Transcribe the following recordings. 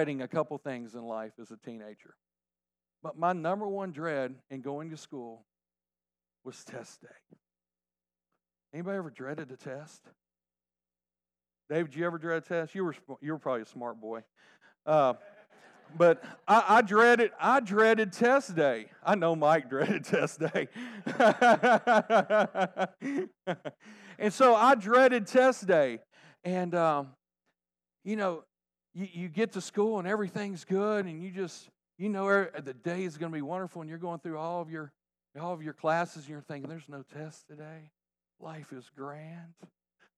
dreading a couple things in life as a teenager. But my number one dread in going to school was test day. Anybody ever dreaded a test? Dave, did you ever dread a test? You were you were probably a smart boy. Uh, but I, I, dreaded I dreaded test day. I know Mike dreaded test day. and so I dreaded test day. And um, you know, you, you get to school and everything's good, and you just you know er, the day is going to be wonderful, and you're going through all of your all of your classes, and you're thinking, "There's no test today. Life is grand."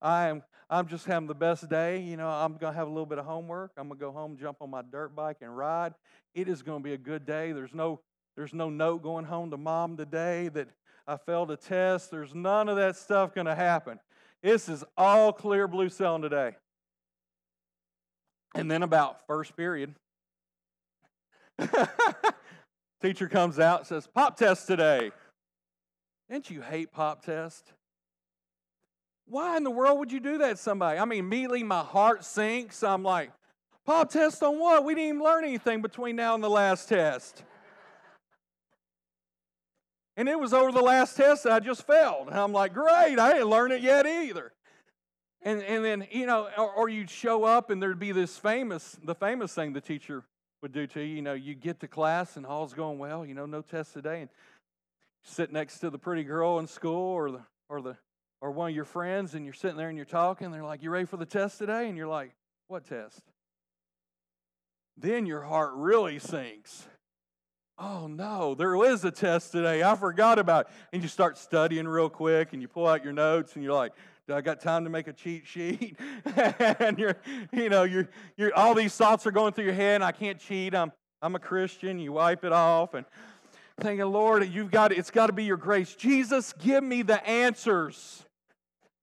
I am I'm just having the best day. You know, I'm going to have a little bit of homework. I'm going to go home, jump on my dirt bike and ride. It is going to be a good day. There's no there's no note going home to mom today that I failed a test. There's none of that stuff going to happen. This is all clear blue sailing today. And then about first period, teacher comes out says, Pop test today. Didn't you hate pop test? Why in the world would you do that somebody? I mean, immediately my heart sinks. I'm like, Pop test on what? We didn't even learn anything between now and the last test. And it was over the last test that I just failed. And I'm like, great, I didn't learn it yet either. And, and then, you know, or, or you'd show up and there'd be this famous, the famous thing the teacher would do to you. You know, you get to class and all's going well, you know, no test today. And sit next to the pretty girl in school or the, or the or one of your friends and you're sitting there and you're talking, And they're like, You ready for the test today? And you're like, What test? Then your heart really sinks. Oh no, there is a test today. I forgot about it. And you start studying real quick and you pull out your notes and you're like, do I got time to make a cheat sheet? and you're, you know, you're, you're, all these thoughts are going through your head. I can't cheat. I'm, I'm a Christian. You wipe it off and thinking, Lord, you've got, it's got to be your grace. Jesus, give me the answers.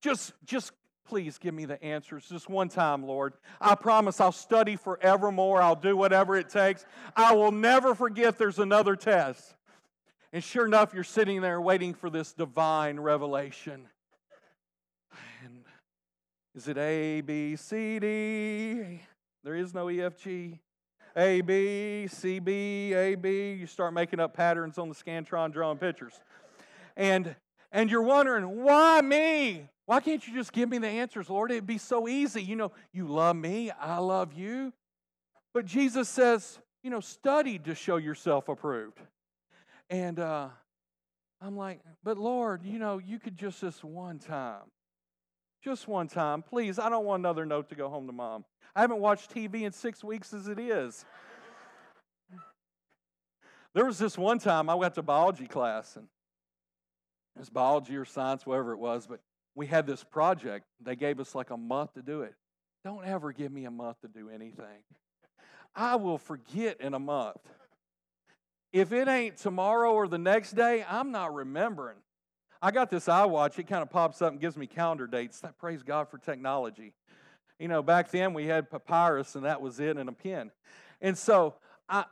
Just, just please give me the answers just one time, Lord. I promise I'll study forevermore. I'll do whatever it takes. I will never forget there's another test. And sure enough, you're sitting there waiting for this divine revelation. Is it A, B, C, D? There is no E, F, G. A, B, C, B, A, B. You start making up patterns on the Scantron drawing pictures. And and you're wondering, why me? Why can't you just give me the answers, Lord? It'd be so easy. You know, you love me, I love you. But Jesus says, you know, study to show yourself approved. And uh, I'm like, but Lord, you know, you could just this one time. Just one time. Please, I don't want another note to go home to mom. I haven't watched TV in six weeks as it is. There was this one time I went to biology class, and it was biology or science, whatever it was, but we had this project. They gave us like a month to do it. Don't ever give me a month to do anything. I will forget in a month. If it ain't tomorrow or the next day, I'm not remembering. I got this iWatch. It kind of pops up and gives me calendar dates. I Praise God for technology. You know, back then we had papyrus and that was it and a pen. And so I,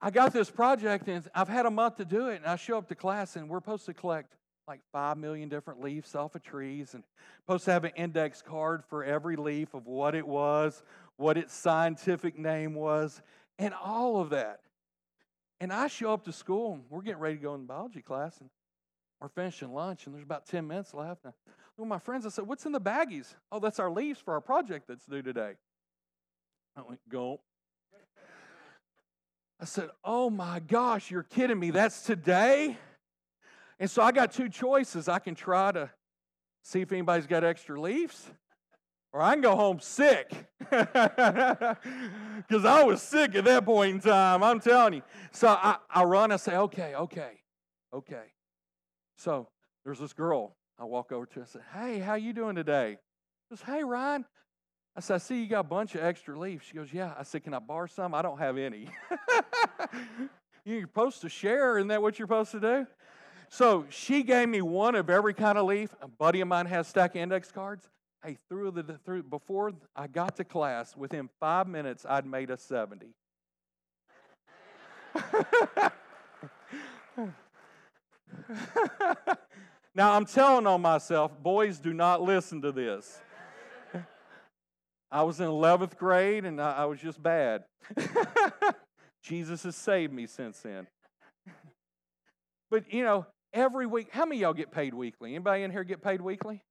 I got this project and I've had a month to do it. And I show up to class and we're supposed to collect like 5 million different leaves off of trees and supposed to have an index card for every leaf of what it was, what its scientific name was, and all of that. And I show up to school and we're getting ready to go in biology class and we're finishing lunch and there's about 10 minutes left. And I my friends, I said, What's in the baggies? Oh, that's our leaves for our project that's due today. I went, Go. I said, Oh my gosh, you're kidding me. That's today? And so I got two choices. I can try to see if anybody's got extra leaves, or I can go home sick. Because I was sick at that point in time, I'm telling you. So I, I run, I say, okay, okay, okay. So there's this girl. I walk over to her and say, hey, how you doing today? She goes, hey, Ryan. I said, I see you got a bunch of extra leaves. She goes, yeah. I said, can I borrow some? I don't have any. you're supposed to share. Isn't that what you're supposed to do? So she gave me one of every kind of leaf. A buddy of mine has stack index cards. Hey, through the through before I got to class, within five minutes, I'd made a 70. now I'm telling on myself, boys, do not listen to this. I was in 11th grade and I, was just bad. Jesus has saved me since then. but you know, every week, how many y'all get paid weekly? Anybody in here get paid weekly?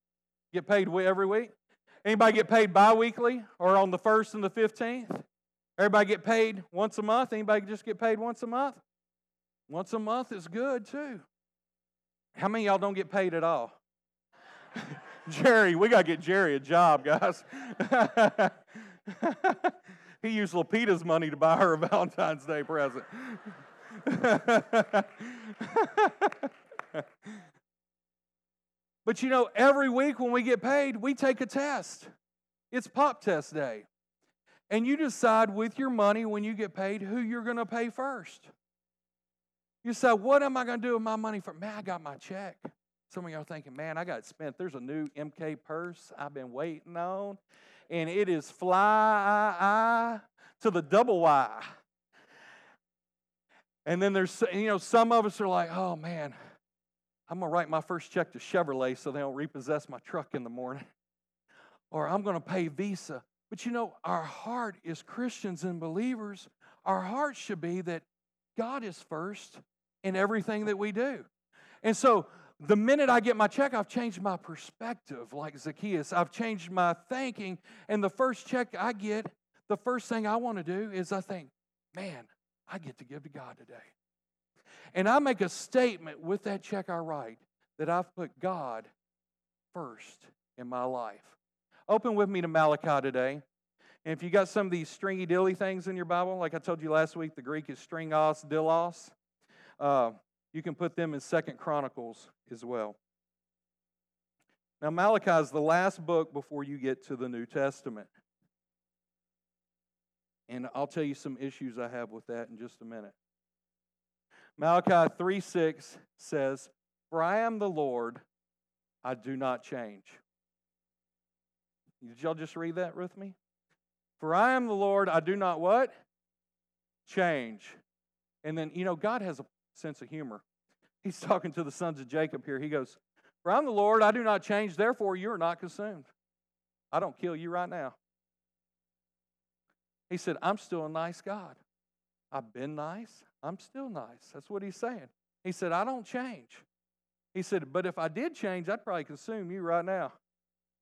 Get paid every week? Anybody get paid bi-weekly or on the 1st and the 15th? Everybody get paid once a month? Anybody just get paid once a month? Once a month is good too. How many y'all don't get paid at all? Jerry, we got to get Jerry a job, guys. he used Lupita's money to buy her a Valentine's Day present. but you know, every week when we get paid, we take a test. It's pop test day. And you decide with your money when you get paid who you're going to pay first. You say, What am I going to do with my money for? Man, I got my check. Some of y'all thinking, Man, I got spent. There's a new MK purse I've been waiting on, and it is fly to the double Y. And then there's, you know, some of us are like, Oh man, I'm going to write my first check to Chevrolet so they don't repossess my truck in the morning. Or I'm going to pay Visa. But you know, our heart as Christians and believers, our heart should be that God is first in everything that we do. And so the minute I get my check, I've changed my perspective, like Zacchaeus. I've changed my thinking. And the first check I get, the first thing I want to do is I think, man, I get to give to God today. And I make a statement with that check I write that I've put God first in my life. Open with me to Malachi today. And if you got some of these stringy dilly things in your Bible, like I told you last week, the Greek is stringos, dilos. Uh, you can put them in Second Chronicles as well. Now, Malachi is the last book before you get to the New Testament. And I'll tell you some issues I have with that in just a minute. Malachi 3 6 says, For I am the Lord, I do not change. Did y'all just read that with me? For I am the Lord, I do not what? Change. And then, you know, God has a sense of humor. He's talking to the sons of Jacob here. He goes, For I'm the Lord, I do not change, therefore you are not consumed. I don't kill you right now. He said, I'm still a nice God. I've been nice. I'm still nice. That's what he's saying. He said, I don't change. He said, but if I did change, I'd probably consume you right now.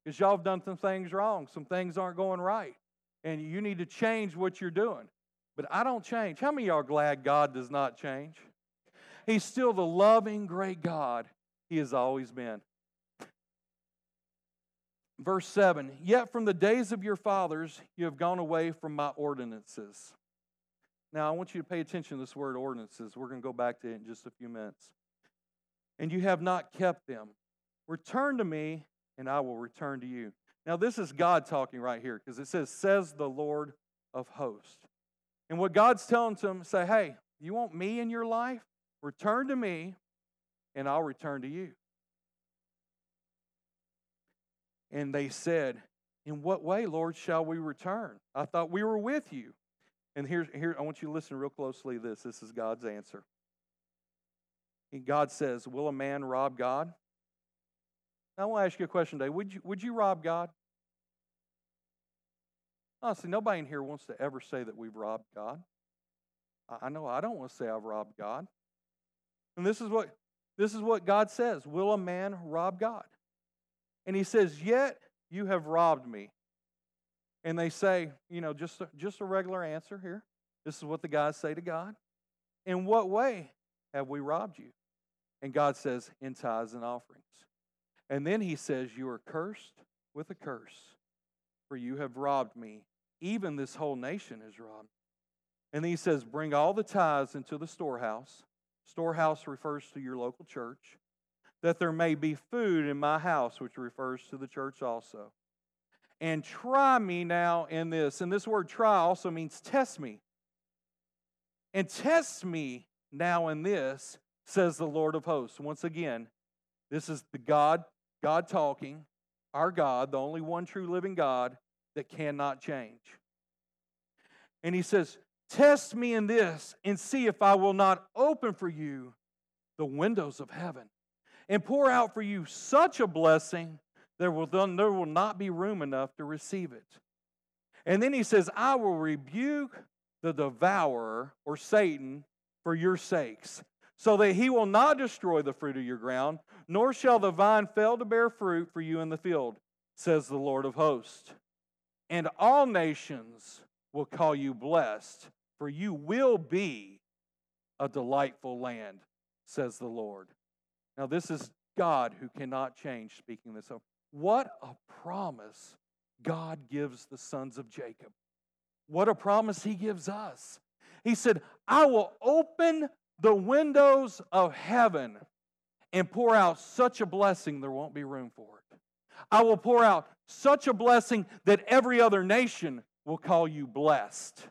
Because y'all have done some things wrong. Some things aren't going right. And you need to change what you're doing. But I don't change. How many of y'all are glad God does not change? He's still the loving, great God He has always been. Verse 7 Yet from the days of your fathers you have gone away from my ordinances. Now, I want you to pay attention to this word ordinances. We're going to go back to it in just a few minutes. And you have not kept them. Return to me, and I will return to you. Now, this is God talking right here because it says, says the Lord of hosts. And what God's telling to them, say, hey, you want me in your life? Return to me, and I'll return to you. And they said, In what way, Lord, shall we return? I thought we were with you. And here, here I want you to listen real closely to this. This is God's answer. And God says, Will a man rob God? Now, I want to ask you a question today. Would you, would you rob God? Honestly, nobody in here wants to ever say that we've robbed God. I know I don't want to say I've robbed God. And this is what this is what God says. Will a man rob God? And he says, Yet you have robbed me. And they say, you know, just a, just a regular answer here. This is what the guys say to God. In what way have we robbed you? And God says, In tithes and offerings. And then he says, You are cursed with a curse, for you have robbed me. Even this whole nation is robbed. And then he says, Bring all the tithes into the storehouse Storehouse refers to your local church. That there may be food in my house, which refers to the church also. And try me now in this. And this word try also means test me. And test me now in this, says the Lord of hosts. Once again, this is the God, God talking, our God, the only one true living God that cannot change. And he says, Test me in this and see if I will not open for you the windows of heaven and pour out for you such a blessing there will, there will not be room enough to receive it. And then he says, I will rebuke the devourer or Satan for your sakes, so that he will not destroy the fruit of your ground, nor shall the vine fail to bear fruit for you in the field, says the Lord of hosts. And all nations will call you blessed, for you will be a delightful land, says the Lord. Now, this is God who cannot change speaking this. Up. What a promise God gives the sons of Jacob. What a promise he gives us. He said, I will open the windows of heaven and pour out such a blessing there won't be room for it. I will pour out such a blessing that every other nation will call you blessed.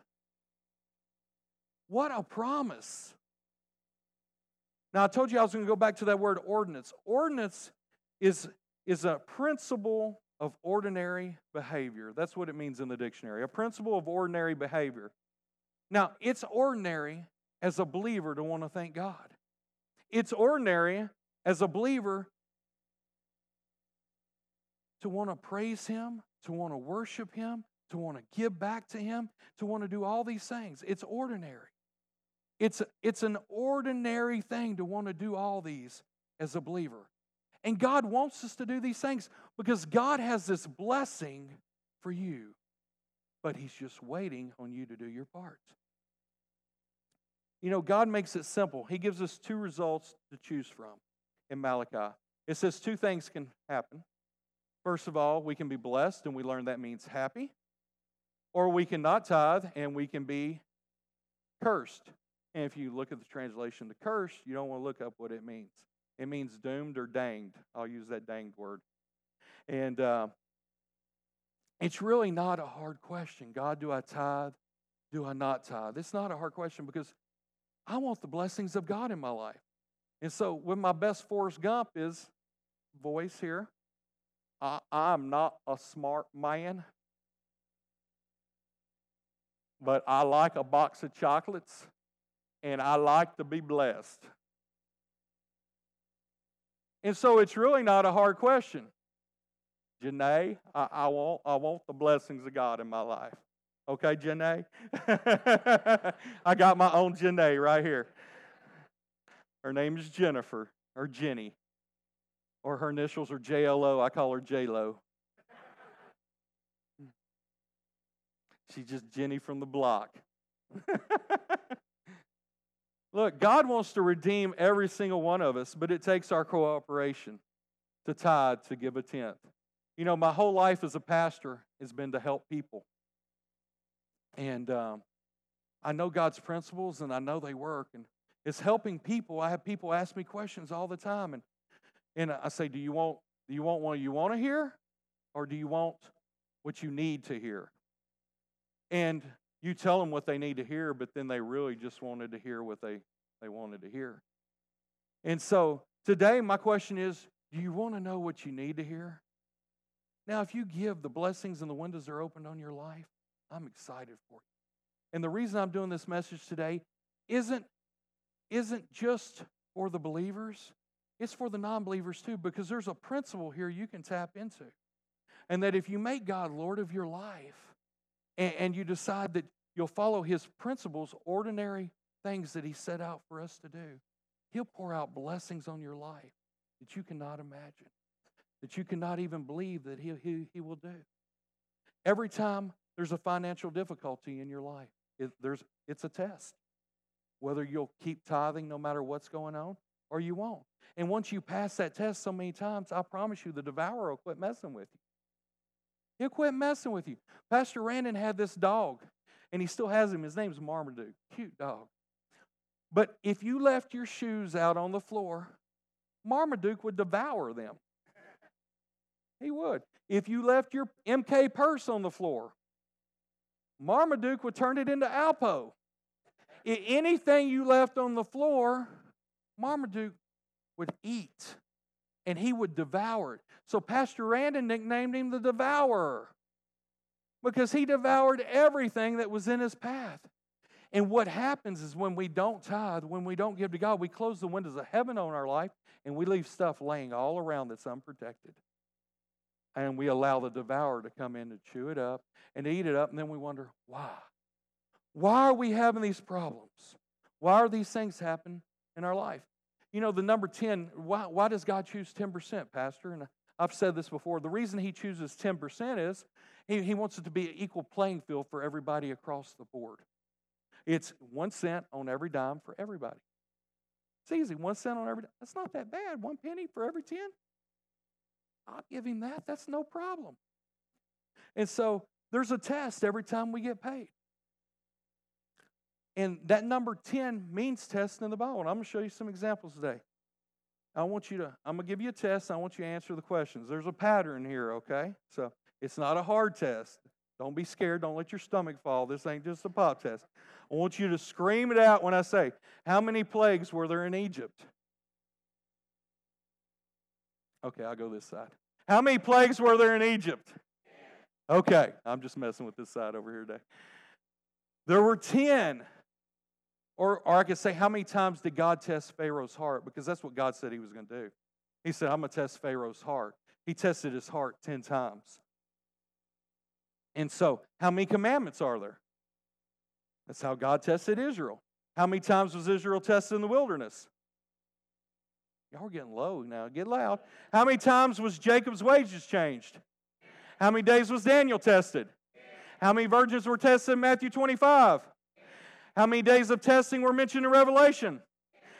What a promise. Now, I told you I was going to go back to that word ordinance. Ordinance is, is a principle of ordinary behavior. That's what it means in the dictionary a principle of ordinary behavior. Now, it's ordinary as a believer to want to thank God. It's ordinary as a believer to want to praise Him, to want to worship Him, to want to give back to Him, to want to do all these things. It's ordinary. It's, it's an ordinary thing to want to do all these as a believer. And God wants us to do these things because God has this blessing for you, but He's just waiting on you to do your part. You know, God makes it simple. He gives us two results to choose from in Malachi. It says two things can happen. First of all, we can be blessed, and we learn that means happy, or we can not tithe and we can be cursed. And if you look at the translation to curse, you don't want to look up what it means. It means doomed or danged. I'll use that danged word. And uh, it's really not a hard question. God, do I tithe? Do I not tithe? It's not a hard question because I want the blessings of God in my life. And so, with my best Forrest Gump is voice here. I, I'm not a smart man, but I like a box of chocolates and I like to be blessed. And so it's really not a hard question. Janae, I, I, want, I want the blessings of God in my life. Okay, Janae? I got my own Janae right here. Her name is Jennifer or Jenny, or her initials are JLO. I call her JLo. She's just Jenny from the block. Look, God wants to redeem every single one of us, but it takes our cooperation to tithe, to give a tenth. You know, my whole life as a pastor has been to help people. And um, I know God's principles and I know they work. And it's helping people. I have people ask me questions all the time. And, and I say, Do you want, do you want what you want to hear? Or do you want what you need to hear? And you tell them what they need to hear, but then they really just wanted to hear what they, they wanted to hear. And so today, my question is do you want to know what you need to hear? Now, if you give, the blessings and the windows are opened on your life. I'm excited for you. And the reason I'm doing this message today isn't, isn't just for the believers, it's for the non believers too, because there's a principle here you can tap into. And that if you make God Lord of your life, and, and you decide that you'll follow his principles, ordinary things that he set out for us to do, he'll pour out blessings on your life that you cannot imagine, that you cannot even believe that he, he, he will do. Every time there's a financial difficulty in your life, it, there's, it's a test. Whether you'll keep tithing no matter what's going on or you won't. And once you pass that test so many times, I promise you the devourer will quit messing with you. He'll quit messing with you. Pastor Randon had this dog, and he still has him. His name's Marmaduke. Cute dog. But if you left your shoes out on the floor, Marmaduke would devour them. He would. If you left your MK purse on the floor, Marmaduke would turn it into Alpo. Anything you left on the floor, Marmaduke would eat and he would devour it. So Pastor Randon nicknamed him the devourer because he devoured everything that was in his path. And what happens is when we don't tithe, when we don't give to God, we close the windows of heaven on our life and we leave stuff laying all around that's unprotected. and we allow the devourer to come in to chew it up and eat it up, and then we wonder, why? Why are we having these problems? Why are these things happening in our life? You know, the number 10, why, why does God choose 10%, Pastor? And I've said this before. The reason He chooses 10% is He, he wants it to be an equal playing field for everybody across the board. It's one cent on every dime for everybody. It's easy. One cent on every. Dime. That's not that bad. One penny for every ten. I'll give him that. That's no problem. And so there's a test every time we get paid. And that number 10 means test in the Bible. And I'm going to show you some examples today. I want you to, I'm going to give you a test. I want you to answer the questions. There's a pattern here, okay? So it's not a hard test. Don't be scared. Don't let your stomach fall. This ain't just a pop test. I want you to scream it out when I say, How many plagues were there in Egypt? Okay, I'll go this side. How many plagues were there in Egypt? Okay, I'm just messing with this side over here today. There were 10. Or, or I could say, how many times did God test Pharaoh's heart? Because that's what God said he was going to do. He said, I'm going to test Pharaoh's heart. He tested his heart 10 times. And so, how many commandments are there? That's how God tested Israel. How many times was Israel tested in the wilderness? Y'all are getting low now. Get loud. How many times was Jacob's wages changed? How many days was Daniel tested? How many virgins were tested in Matthew 25? How many days of testing were mentioned in Revelation?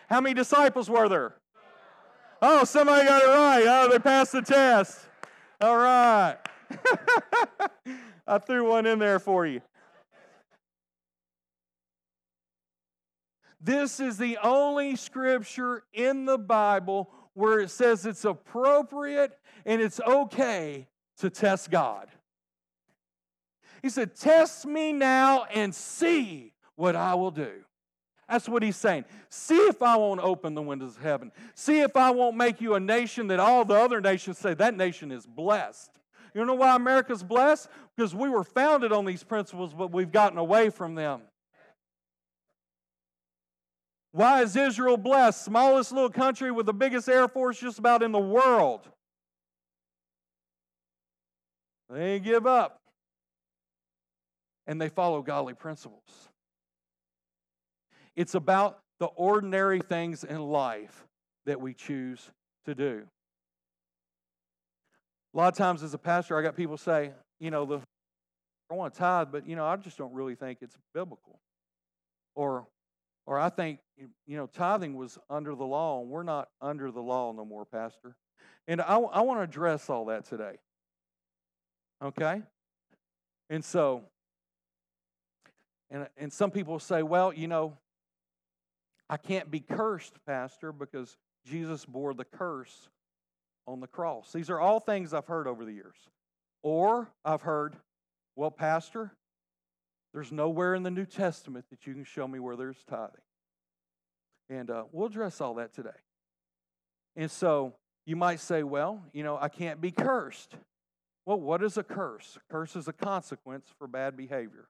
How many disciples were there? Oh, somebody got it right. Oh, they passed the test. All right. I threw one in there for you. This is the only scripture in the Bible where it says it's appropriate and it's okay to test God. He said, Test me now and see what I will do. That's what he's saying. See if I won't open the windows of heaven. See if I won't make you a nation that all the other nations say that nation is blessed. You know why America's blessed? Because we were founded on these principles, but we've gotten away from them. Why is Israel blessed? Smallest little country with the biggest air force just about in the world. They give up. And they follow godly principles. It's about the ordinary things in life that we choose to do. A lot of times as a pastor, I got people say, you know, the I want to tithe, but you know, I just don't really think it's biblical. Or or I think, you know, tithing was under the law, and we're not under the law no more, Pastor. And I, I want to address all that today. Okay? And so, and, and some people say, well, you know, I can't be cursed, Pastor, because Jesus bore the curse on the cross. These are all things I've heard over the years. Or I've heard, well, Pastor, there's nowhere in the New Testament that you can show me where there's tithing. And uh, we'll address all that today. And so you might say, well, you know, I can't be cursed. Well, what is a curse? A curse is a consequence for bad behavior.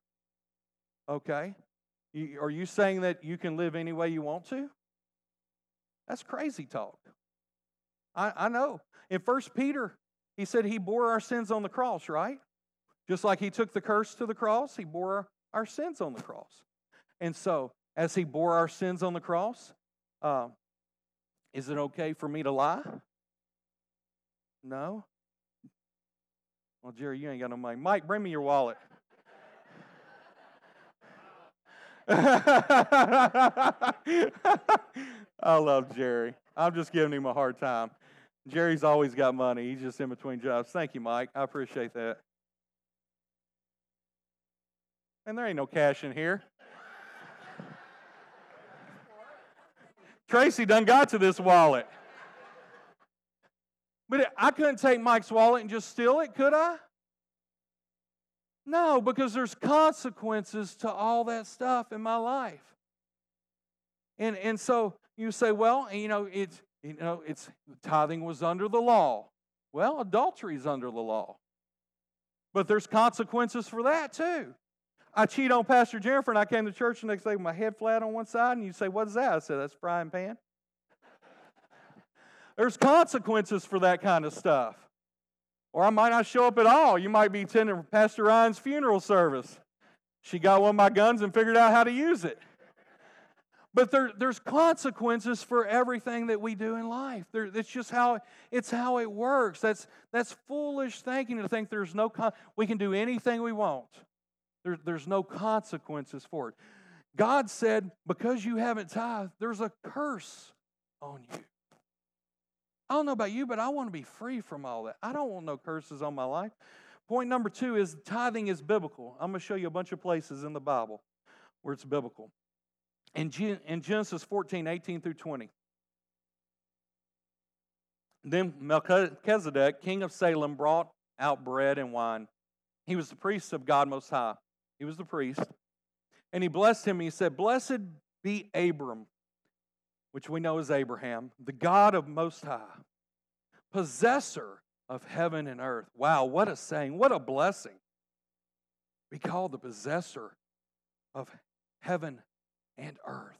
Okay? Are you saying that you can live any way you want to? That's crazy talk. I, I know. In First Peter, he said he bore our sins on the cross, right? Just like he took the curse to the cross, he bore our sins on the cross. And so, as he bore our sins on the cross, uh, is it okay for me to lie? No. Well, Jerry, you ain't got no money. Mike, bring me your wallet. I love Jerry. I'm just giving him a hard time. Jerry's always got money. He's just in between jobs. Thank you, Mike. I appreciate that. And there ain't no cash in here. Tracy done got to this wallet. But I couldn't take Mike's wallet and just steal it, could I? No, because there's consequences to all that stuff in my life. And, and so you say, well, you know, it's, you know, it's tithing was under the law. Well, adultery is under the law. But there's consequences for that too. I cheat on Pastor Jennifer, and I came to church the next day with my head flat on one side, and you say, What is that? I said, That's frying pan. There's consequences for that kind of stuff. Or I might not show up at all. You might be attending Pastor Ryan's funeral service. She got one of my guns and figured out how to use it. But there, there's consequences for everything that we do in life. There, it's just how it's how it works. That's that's foolish thinking to think there's no con- we can do anything we want. There, there's no consequences for it. God said, because you haven't tithed, there's a curse on you. I don't know about you, but I want to be free from all that. I don't want no curses on my life. Point number two is tithing is biblical. I'm going to show you a bunch of places in the Bible where it's biblical. In, in Genesis 14, 18 through 20. Then Melchizedek, king of Salem, brought out bread and wine. He was the priest of God Most High. He was the priest. And he blessed him. He said, Blessed be Abram, which we know as Abraham, the God of Most High, possessor of heaven and earth. Wow, what a saying. What a blessing. Be called the possessor of heaven and earth.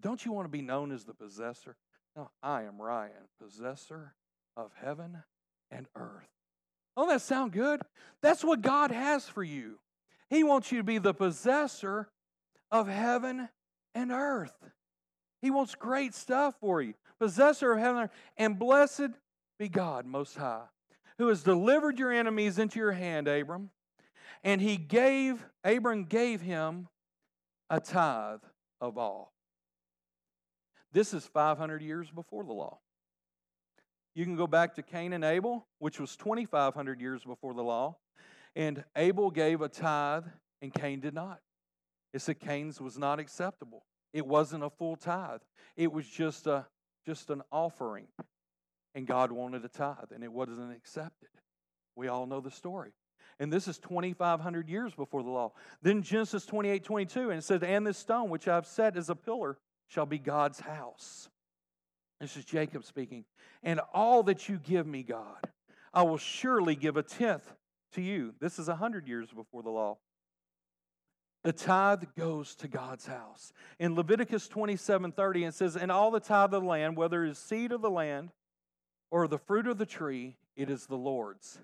Don't you want to be known as the possessor? No, I am Ryan, possessor of heaven and earth. Don't that sound good? That's what God has for you. He wants you to be the possessor of heaven and earth. He wants great stuff for you. Possessor of heaven and blessed be God Most High, who has delivered your enemies into your hand, Abram. And he gave, Abram gave him a tithe of all. This is 500 years before the law. You can go back to Cain and Abel, which was 2,500 years before the law. And Abel gave a tithe, and Cain did not. It said Cain's was not acceptable. It wasn't a full tithe. It was just a just an offering. And God wanted a tithe, and it wasn't accepted. We all know the story. And this is 2,500 years before the law. Then Genesis 28 22, and it says, And this stone which I've set as a pillar shall be God's house. This is Jacob speaking. And all that you give me, God, I will surely give a tenth to you. This is a hundred years before the law. The tithe goes to God's house. In Leviticus 27 30, it says, And all the tithe of the land, whether it is seed of the land or the fruit of the tree, it is the Lord's.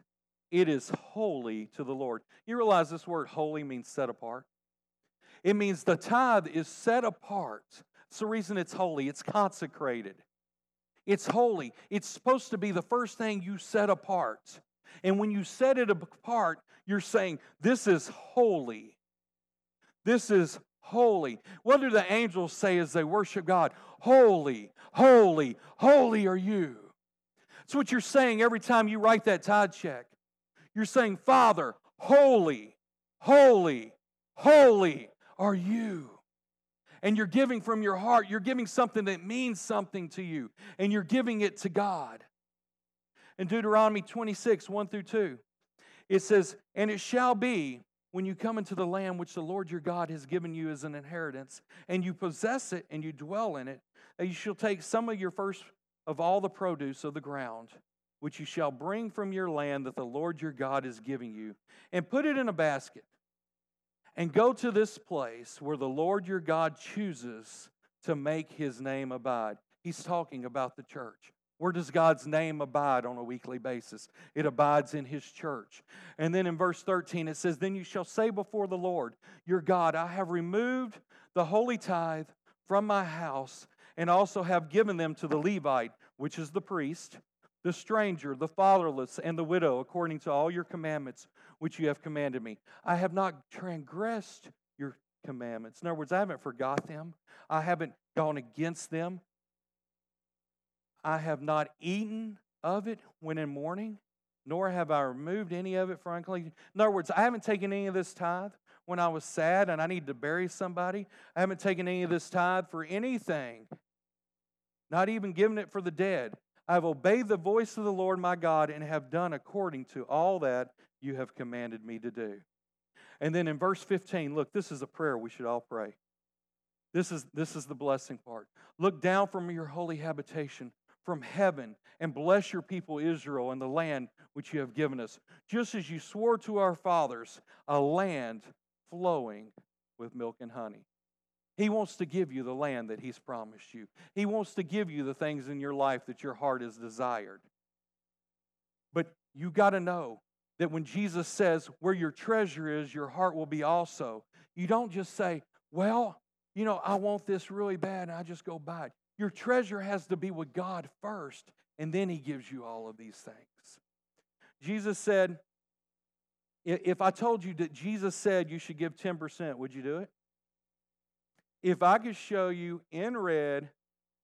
It is holy to the Lord. You realize this word holy means set apart? It means the tithe is set apart. It's the reason it's holy, it's consecrated. It's holy. It's supposed to be the first thing you set apart. And when you set it apart, you're saying, This is holy. This is holy. What do the angels say as they worship God? Holy, holy, holy are you. That's what you're saying every time you write that tithe check. You're saying, Father, holy, holy, holy are you and you're giving from your heart, you're giving something that means something to you, and you're giving it to God. In Deuteronomy 26, 1 through 2, it says, And it shall be when you come into the land which the Lord your God has given you as an inheritance, and you possess it and you dwell in it, that you shall take some of your first of all the produce of the ground, which you shall bring from your land that the Lord your God is giving you, and put it in a basket and go to this place where the Lord your God chooses to make his name abide. He's talking about the church. Where does God's name abide on a weekly basis? It abides in his church. And then in verse 13 it says, Then you shall say before the Lord your God, I have removed the holy tithe from my house and also have given them to the Levite, which is the priest, the stranger, the fatherless, and the widow, according to all your commandments which you have commanded me. I have not transgressed your commandments. In other words, I haven't forgot them, I haven't gone against them. I have not eaten of it when in mourning, nor have I removed any of it for unclean. In other words, I haven't taken any of this tithe when I was sad and I needed to bury somebody. I haven't taken any of this tithe for anything, not even given it for the dead. I have obeyed the voice of the Lord my God and have done according to all that you have commanded me to do. And then in verse 15, look, this is a prayer we should all pray. This is, this is the blessing part. Look down from your holy habitation from heaven and bless your people Israel and the land which you have given us, just as you swore to our fathers, a land flowing with milk and honey. He wants to give you the land that He's promised you. He wants to give you the things in your life that your heart has desired. But you got to know that when Jesus says, Where your treasure is, your heart will be also, you don't just say, Well, you know, I want this really bad, and I just go buy it. Your treasure has to be with God first, and then He gives you all of these things. Jesus said, if I told you that Jesus said you should give 10%, would you do it? If I could show you in red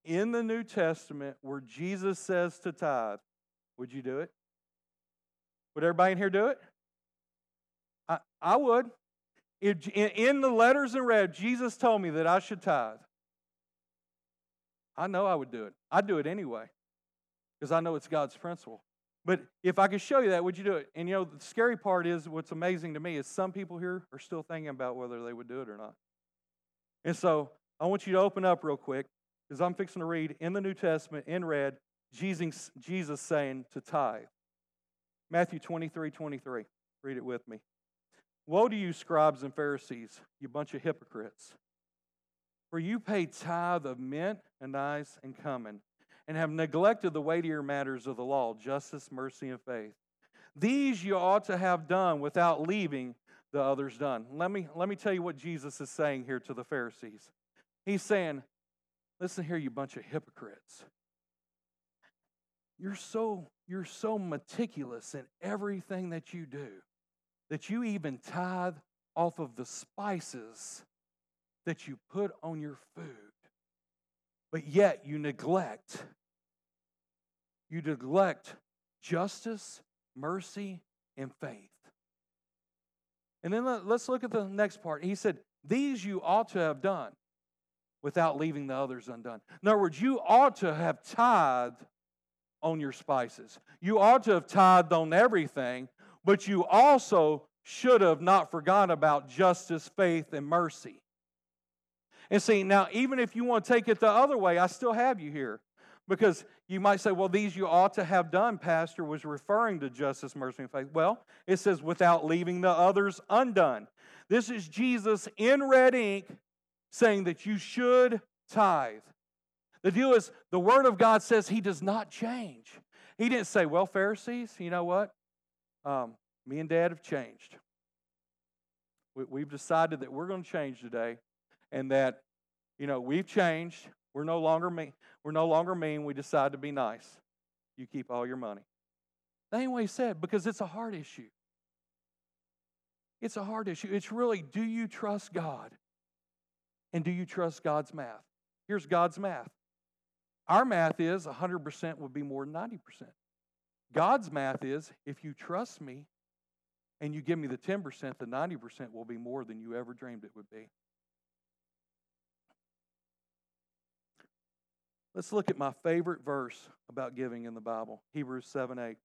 in the New Testament where Jesus says to tithe, would you do it? Would everybody in here do it? I, I would. If, in the letters in red, Jesus told me that I should tithe. I know I would do it. I'd do it anyway because I know it's God's principle. But if I could show you that, would you do it? And you know, the scary part is what's amazing to me is some people here are still thinking about whether they would do it or not. And so I want you to open up real quick because I'm fixing to read in the New Testament in red Jesus, Jesus saying to tithe. Matthew 23 23. Read it with me. Woe to you, scribes and Pharisees, you bunch of hypocrites! For you pay tithe of mint and anise and cumin and have neglected the weightier matters of the law justice, mercy, and faith. These you ought to have done without leaving the others done. Let me, let me tell you what Jesus is saying here to the Pharisees. He's saying, Listen here, you bunch of hypocrites. You're so, you're so meticulous in everything that you do that you even tithe off of the spices that you put on your food. But yet you neglect you neglect justice, mercy, and faith. And then let's look at the next part. He said, These you ought to have done without leaving the others undone. In other words, you ought to have tithed on your spices. You ought to have tithed on everything, but you also should have not forgotten about justice, faith, and mercy. And see, now, even if you want to take it the other way, I still have you here. Because you might say, well, these you ought to have done, Pastor, was referring to justice, mercy, and faith. Well, it says, without leaving the others undone. This is Jesus in red ink saying that you should tithe. The deal is, the Word of God says He does not change. He didn't say, well, Pharisees, you know what? Um, me and Dad have changed. We, have decided that we're going to change today and that, you know, we've changed. We're no longer mean. We're no longer mean. We decide to be nice. You keep all your money. That ain't what he said because it's a hard issue. It's a hard issue. It's really do you trust God? And do you trust God's math? Here's God's math. Our math is 100% would be more than 90%. God's math is if you trust me and you give me the 10%, the 90% will be more than you ever dreamed it would be. Let's look at my favorite verse about giving in the Bible Hebrews 7 8. It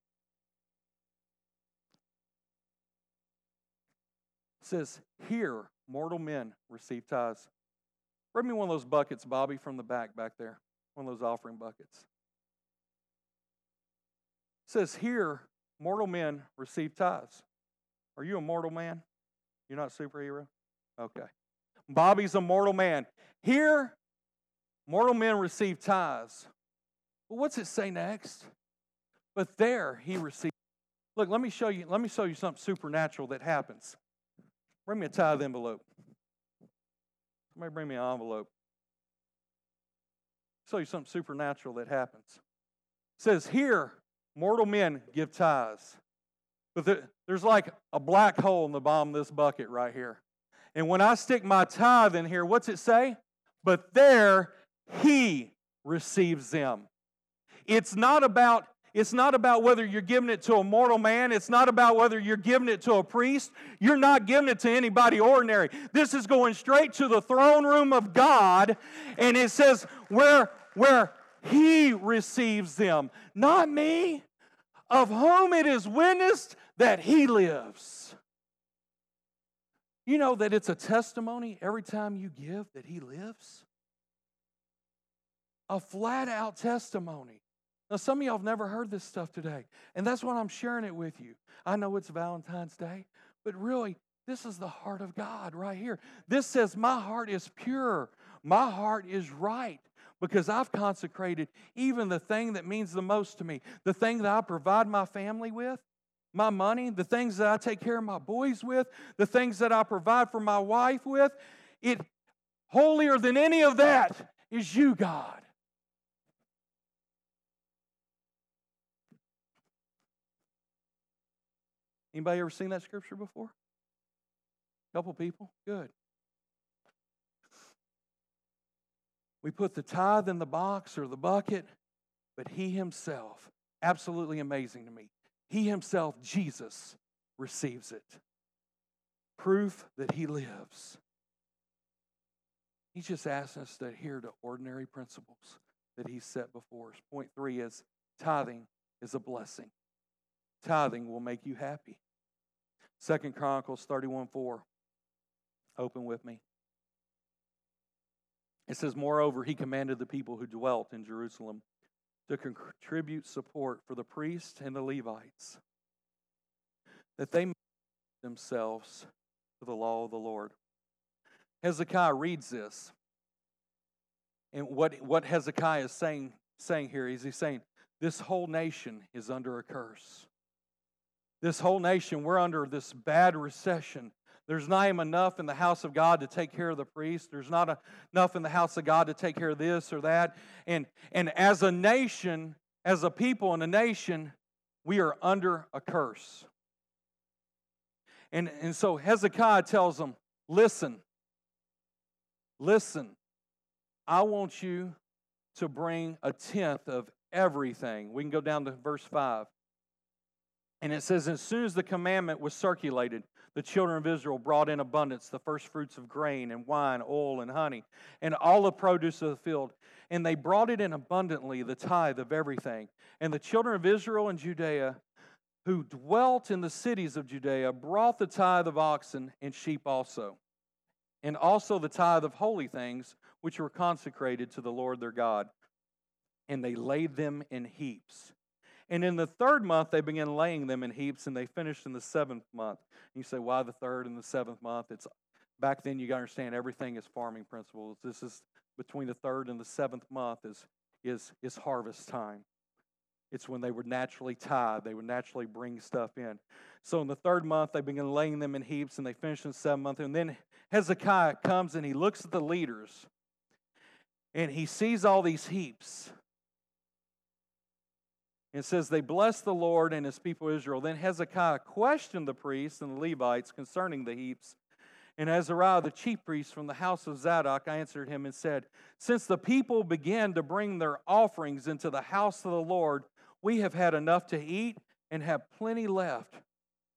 says, Here, mortal men receive tithes. Bring me one of those buckets, Bobby, from the back back there. One of those offering buckets. It says, Here, mortal men receive tithes. Are you a mortal man? You're not a superhero? Okay. Bobby's a mortal man. Here, Mortal men receive tithes. Well, what's it say next? But there he received. Look, let me show you, let me show you something supernatural that happens. Bring me a tithe envelope. Somebody bring me an envelope. Show you something supernatural that happens. It says, Here, mortal men give tithes. But there's like a black hole in the bottom of this bucket right here. And when I stick my tithe in here, what's it say? But there he receives them. It's not about it's not about whether you're giving it to a mortal man. It's not about whether you're giving it to a priest. You're not giving it to anybody ordinary. This is going straight to the throne room of God. And it says, where, where he receives them, not me, of whom it is witnessed that he lives. You know that it's a testimony every time you give that he lives? A flat out testimony. Now, some of y'all have never heard this stuff today, and that's why I'm sharing it with you. I know it's Valentine's Day, but really, this is the heart of God right here. This says, My heart is pure, my heart is right. Because I've consecrated even the thing that means the most to me, the thing that I provide my family with, my money, the things that I take care of my boys with, the things that I provide for my wife with, it holier than any of that is you, God. Anybody ever seen that scripture before? Couple people? Good. We put the tithe in the box or the bucket, but he himself, absolutely amazing to me, he himself, Jesus, receives it. Proof that he lives. He's just asking us to adhere to ordinary principles that he set before us. Point three is tithing is a blessing. Tithing will make you happy. Second Chronicles 31 4. Open with me. It says, Moreover, he commanded the people who dwelt in Jerusalem to contribute support for the priests and the Levites, that they might themselves to the law of the Lord. Hezekiah reads this. And what, what Hezekiah is saying, saying here is he's saying, this whole nation is under a curse. This whole nation, we're under this bad recession. There's not enough in the house of God to take care of the priest. There's not a, enough in the house of God to take care of this or that. And, and as a nation, as a people and a nation, we are under a curse. And, and so Hezekiah tells them, listen, listen, I want you to bring a tenth of everything. We can go down to verse 5. And it says, as soon as the commandment was circulated, the children of Israel brought in abundance the first fruits of grain and wine, oil and honey, and all the produce of the field. And they brought it in abundantly, the tithe of everything. And the children of Israel and Judea, who dwelt in the cities of Judea, brought the tithe of oxen and sheep also, and also the tithe of holy things, which were consecrated to the Lord their God. And they laid them in heaps and in the third month, they began laying them in heaps, and they finished in the seventh month. And you say, why the third and the seventh month? It's back then you got to understand everything is farming principles. This is between the third and the seventh month is is is harvest time. It's when they would naturally tithe, they would naturally bring stuff in. So in the third month, they began laying them in heaps, and they finished in the seventh month. And then Hezekiah comes and he looks at the leaders, and he sees all these heaps. It says, They blessed the Lord and his people Israel. Then Hezekiah questioned the priests and the Levites concerning the heaps. And Azariah, the chief priest from the house of Zadok, answered him and said, Since the people began to bring their offerings into the house of the Lord, we have had enough to eat and have plenty left.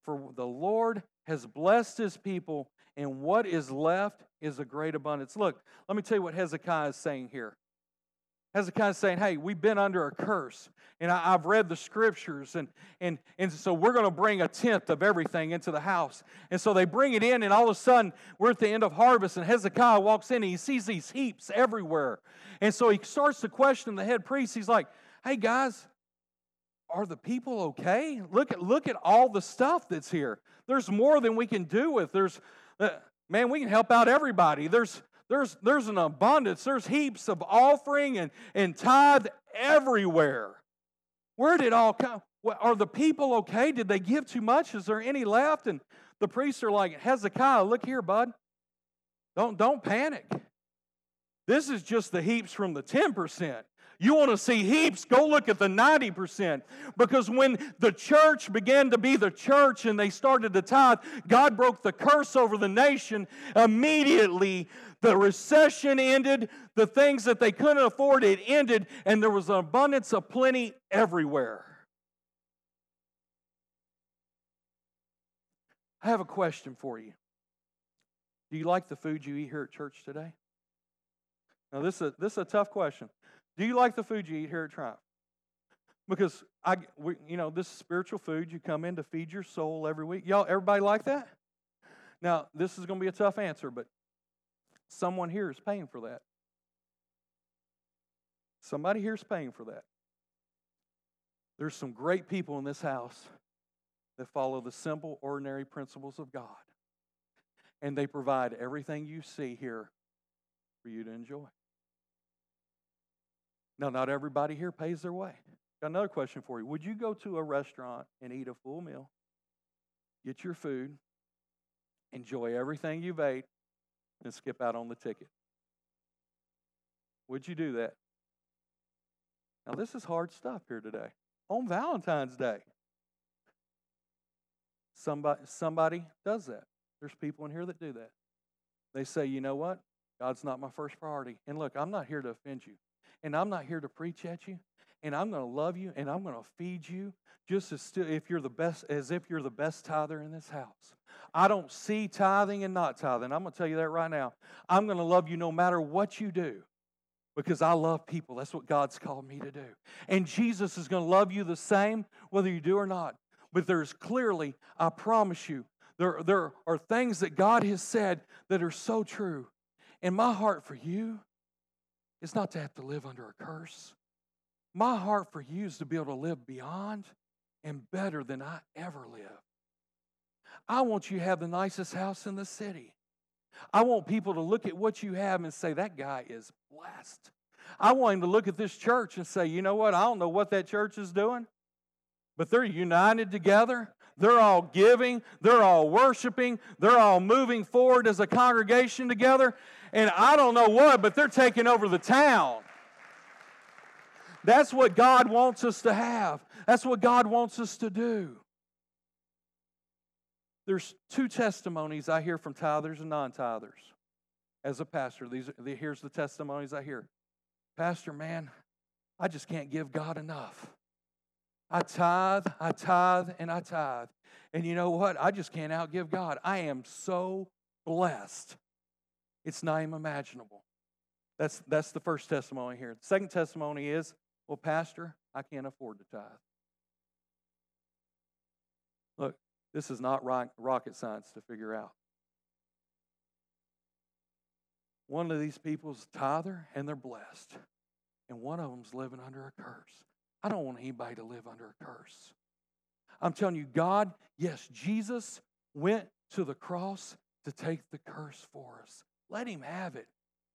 For the Lord has blessed his people, and what is left is a great abundance. Look, let me tell you what Hezekiah is saying here. Hezekiah saying, Hey, we've been under a curse. And I, have read the scriptures, and, and, and so we're going to bring a tenth of everything into the house. And so they bring it in, and all of a sudden, we're at the end of harvest, and Hezekiah walks in, and he sees these heaps everywhere. And so he starts to question the head priest. He's like, Hey, guys, are the people okay? Look at, look at all the stuff that's here. There's more than we can do with. There's, uh, man, we can help out everybody. There's, there's, there's an abundance. There's heaps of offering and, and tithe everywhere. Where did all come? Are the people okay? Did they give too much? Is there any left? And the priests are like, Hezekiah, look here, bud. Don't, don't panic. This is just the heaps from the 10%. You want to see heaps? Go look at the 90%. Because when the church began to be the church and they started to tithe, God broke the curse over the nation. Immediately, the recession ended, the things that they couldn't afford, it ended, and there was an abundance of plenty everywhere. I have a question for you. Do you like the food you eat here at church today? Now, this is a, this is a tough question. Do you like the food you eat here at Triumph? Because I, we, you know, this is spiritual food. You come in to feed your soul every week. Y'all, everybody like that? Now, this is going to be a tough answer, but someone here is paying for that. Somebody here is paying for that. There's some great people in this house that follow the simple, ordinary principles of God. And they provide everything you see here for you to enjoy. Now, not everybody here pays their way. Got another question for you. Would you go to a restaurant and eat a full meal get your food, enjoy everything you've ate, and skip out on the ticket. Would you do that? Now, this is hard stuff here today. On Valentine's Day, somebody, somebody does that. There's people in here that do that. They say, you know what? God's not my first priority. And look, I'm not here to offend you. And I'm not here to preach at you. And I'm going to love you and I'm going to feed you just as still if you're the best as if you're the best tither in this house. I don't see tithing and not tithing. I'm going to tell you that right now. I'm going to love you no matter what you do because I love people. That's what God's called me to do. And Jesus is going to love you the same whether you do or not. But there's clearly, I promise you, there, there are things that God has said that are so true. And my heart for you is not to have to live under a curse. My heart for you is to be able to live beyond and better than I ever lived. I want you to have the nicest house in the city. I want people to look at what you have and say, that guy is blessed. I want him to look at this church and say, you know what? I don't know what that church is doing, but they're united together. They're all giving. They're all worshiping. They're all moving forward as a congregation together. And I don't know what, but they're taking over the town. That's what God wants us to have. That's what God wants us to do. There's two testimonies I hear from tithers and non tithers as a pastor. These, here's the testimonies I hear Pastor, man, I just can't give God enough. I tithe, I tithe, and I tithe. And you know what? I just can't outgive God. I am so blessed. It's not even imaginable. That's, that's the first testimony here. The second testimony is, well, Pastor, I can't afford to tithe. Look, this is not rocket science to figure out. One of these people's tither and they're blessed, and one of them's living under a curse. I don't want anybody to live under a curse. I'm telling you, God, yes, Jesus went to the cross to take the curse for us. Let Him have it.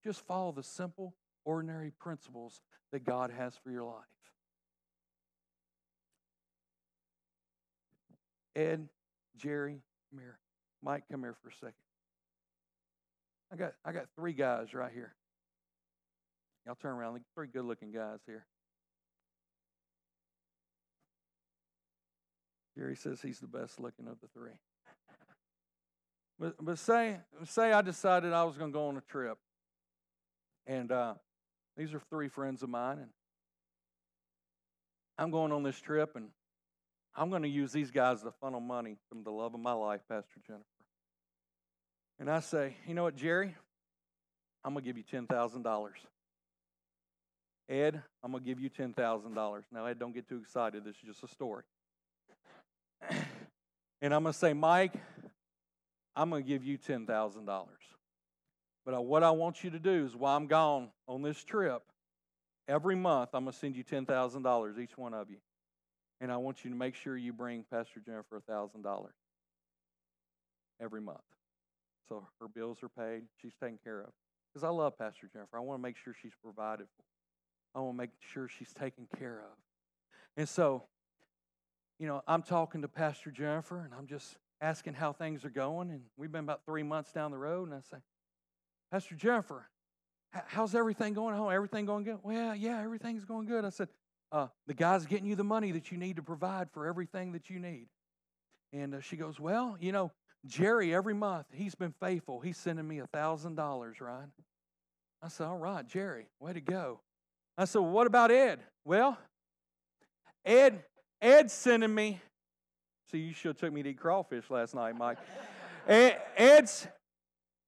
Just follow the simple, ordinary principles that God has for your life. Ed, Jerry, come here. Mike, come here for a second. I got I got three guys right here. Y'all turn around. Three good looking guys here. Jerry says he's the best looking of the three. But, but say say I decided I was going to go on a trip, and uh, these are three friends of mine, and I'm going on this trip, and I'm going to use these guys to funnel money from the love of my life, Pastor Jennifer. And I say, you know what, Jerry? I'm going to give you $10,000. Ed, I'm going to give you $10,000. Now, Ed, don't get too excited. This is just a story. and I'm going to say, Mike, I'm going to give you $10,000. But what I want you to do is while I'm gone on this trip, every month I'm going to send you $10,000, each one of you. And I want you to make sure you bring Pastor Jennifer $1,000 every month. So her bills are paid, she's taken care of. Because I love Pastor Jennifer. I want to make sure she's provided for. I want to make sure she's taken care of. And so, you know, I'm talking to Pastor Jennifer and I'm just asking how things are going. And we've been about three months down the road. And I say, Pastor Jennifer, how's everything going home? Everything going good? Well, yeah, everything's going good. I said, uh, the guy's getting you the money that you need to provide for everything that you need. And uh, she goes, Well, you know, Jerry, every month, he's been faithful. He's sending me a $1,000, Ryan. I said, All right, Jerry, way to go. I said, well, What about Ed? Well, Ed, Ed's sending me. See, you should have took me to eat crawfish last night, Mike. Ed, Ed's,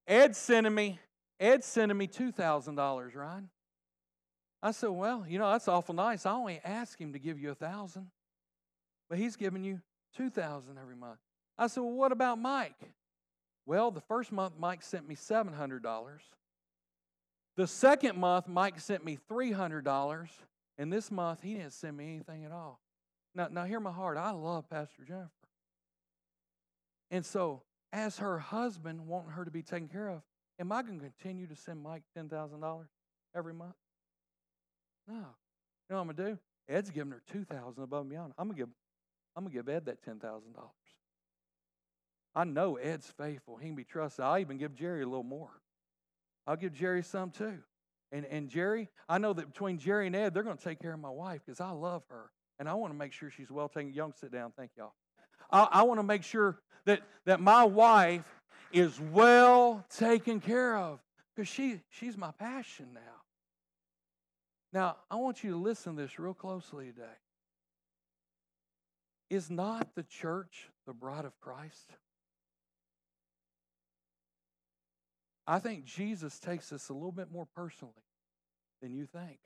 Ed's sending me, Ed's sending me $2,000, Ryan. I said, Well, you know, that's awful nice. I only asked him to give you a thousand, but he's giving you two thousand every month. I said, Well, what about Mike? Well, the first month, Mike sent me $700. The second month, Mike sent me $300. And this month, he didn't send me anything at all. Now, now hear my heart. I love Pastor Jennifer. And so, as her husband, wanting her to be taken care of, am I going to continue to send Mike $10,000 every month? No. You know what I'm going to do? Ed's giving her 2000 above and beyond. I'm going to give, I'm going to give Ed that $10,000. I know Ed's faithful. He can be trusted. I'll even give Jerry a little more. I'll give Jerry some too. And, and Jerry, I know that between Jerry and Ed, they're going to take care of my wife because I love her. And I want to make sure she's well taken. Young, sit down. Thank y'all. I, I want to make sure that, that my wife is well taken care of because she, she's my passion now. Now, I want you to listen to this real closely today. Is not the church the bride of Christ? I think Jesus takes this a little bit more personally than you think.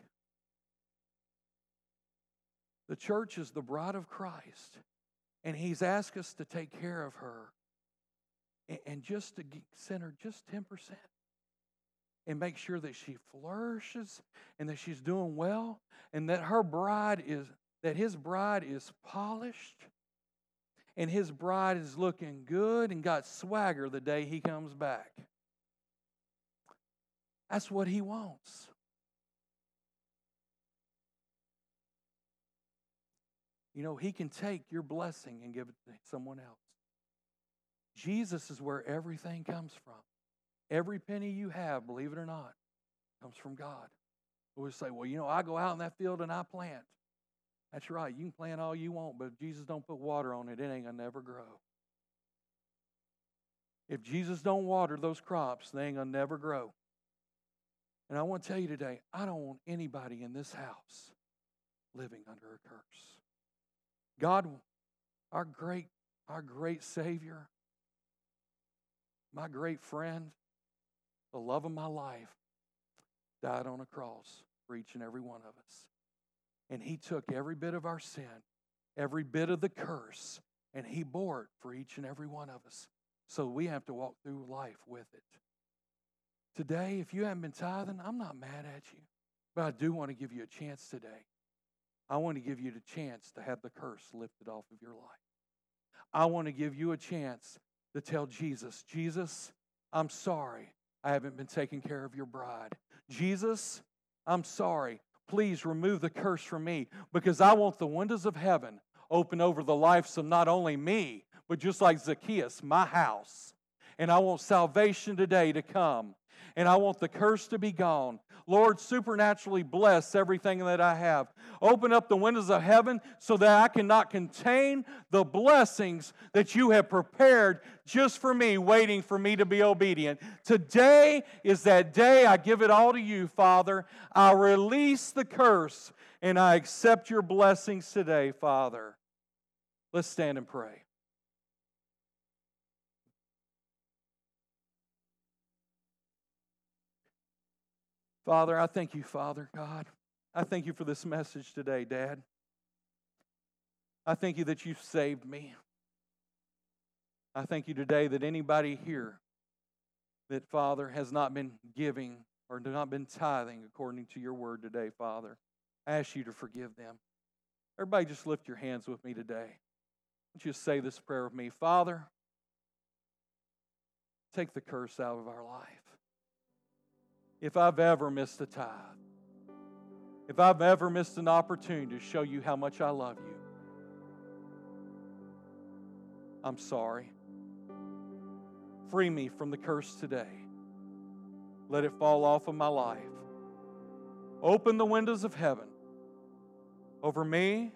The church is the bride of Christ, and He's asked us to take care of her and just to send her just 10% and make sure that she flourishes and that she's doing well and that her bride is that his bride is polished and his bride is looking good and got swagger the day he comes back. That's what he wants. You know, he can take your blessing and give it to someone else. Jesus is where everything comes from. Every penny you have, believe it or not, comes from God. We say, well, you know, I go out in that field and I plant. That's right. You can plant all you want, but if Jesus don't put water on it, it ain't gonna never grow. If Jesus don't water those crops, they ain't gonna never grow. And I want to tell you today, I don't want anybody in this house living under a curse. God, our great, our great Savior, my great friend, the love of my life, died on a cross for each and every one of us. And he took every bit of our sin, every bit of the curse, and he bore it for each and every one of us. So we have to walk through life with it. Today, if you haven't been tithing, I'm not mad at you. But I do want to give you a chance today. I want to give you the chance to have the curse lifted off of your life. I want to give you a chance to tell Jesus, Jesus, I'm sorry I haven't been taking care of your bride. Jesus, I'm sorry. Please remove the curse from me because I want the windows of heaven open over the lives of not only me, but just like Zacchaeus, my house. And I want salvation today to come. And I want the curse to be gone. Lord, supernaturally bless everything that I have. Open up the windows of heaven so that I cannot contain the blessings that you have prepared just for me, waiting for me to be obedient. Today is that day. I give it all to you, Father. I release the curse and I accept your blessings today, Father. Let's stand and pray. Father, I thank you, Father God. I thank you for this message today, Dad. I thank you that you've saved me. I thank you today that anybody here that, Father, has not been giving or not been tithing according to your word today, Father, I ask you to forgive them. Everybody, just lift your hands with me today. Just say this prayer with me Father, take the curse out of our life if I've ever missed a tithe, if I've ever missed an opportunity to show you how much I love you, I'm sorry. Free me from the curse today. Let it fall off of my life. Open the windows of heaven over me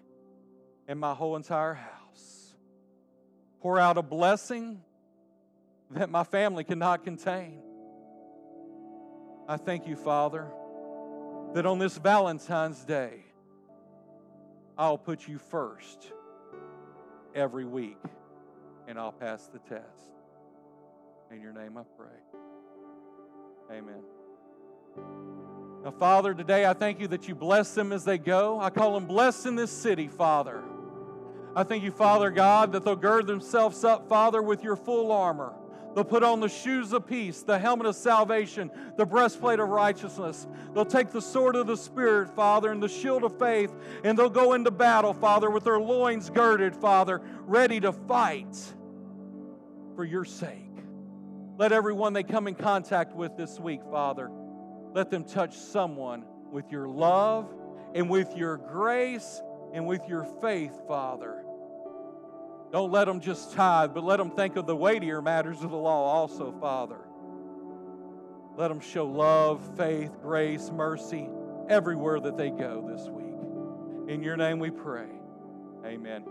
and my whole entire house. Pour out a blessing that my family cannot contain. I thank you, Father, that on this Valentine's Day, I'll put you first every week and I'll pass the test. In your name I pray. Amen. Now, Father, today I thank you that you bless them as they go. I call them blessed in this city, Father. I thank you, Father God, that they'll gird themselves up, Father, with your full armor. They'll put on the shoes of peace, the helmet of salvation, the breastplate of righteousness. They'll take the sword of the Spirit, Father, and the shield of faith, and they'll go into battle, Father, with their loins girded, Father, ready to fight for your sake. Let everyone they come in contact with this week, Father, let them touch someone with your love and with your grace and with your faith, Father Don't let them just tithe, but let them think of the weightier matters of the law also, Father. Let them show love, faith, grace, mercy everywhere that they go this week. In your name we pray. Amen.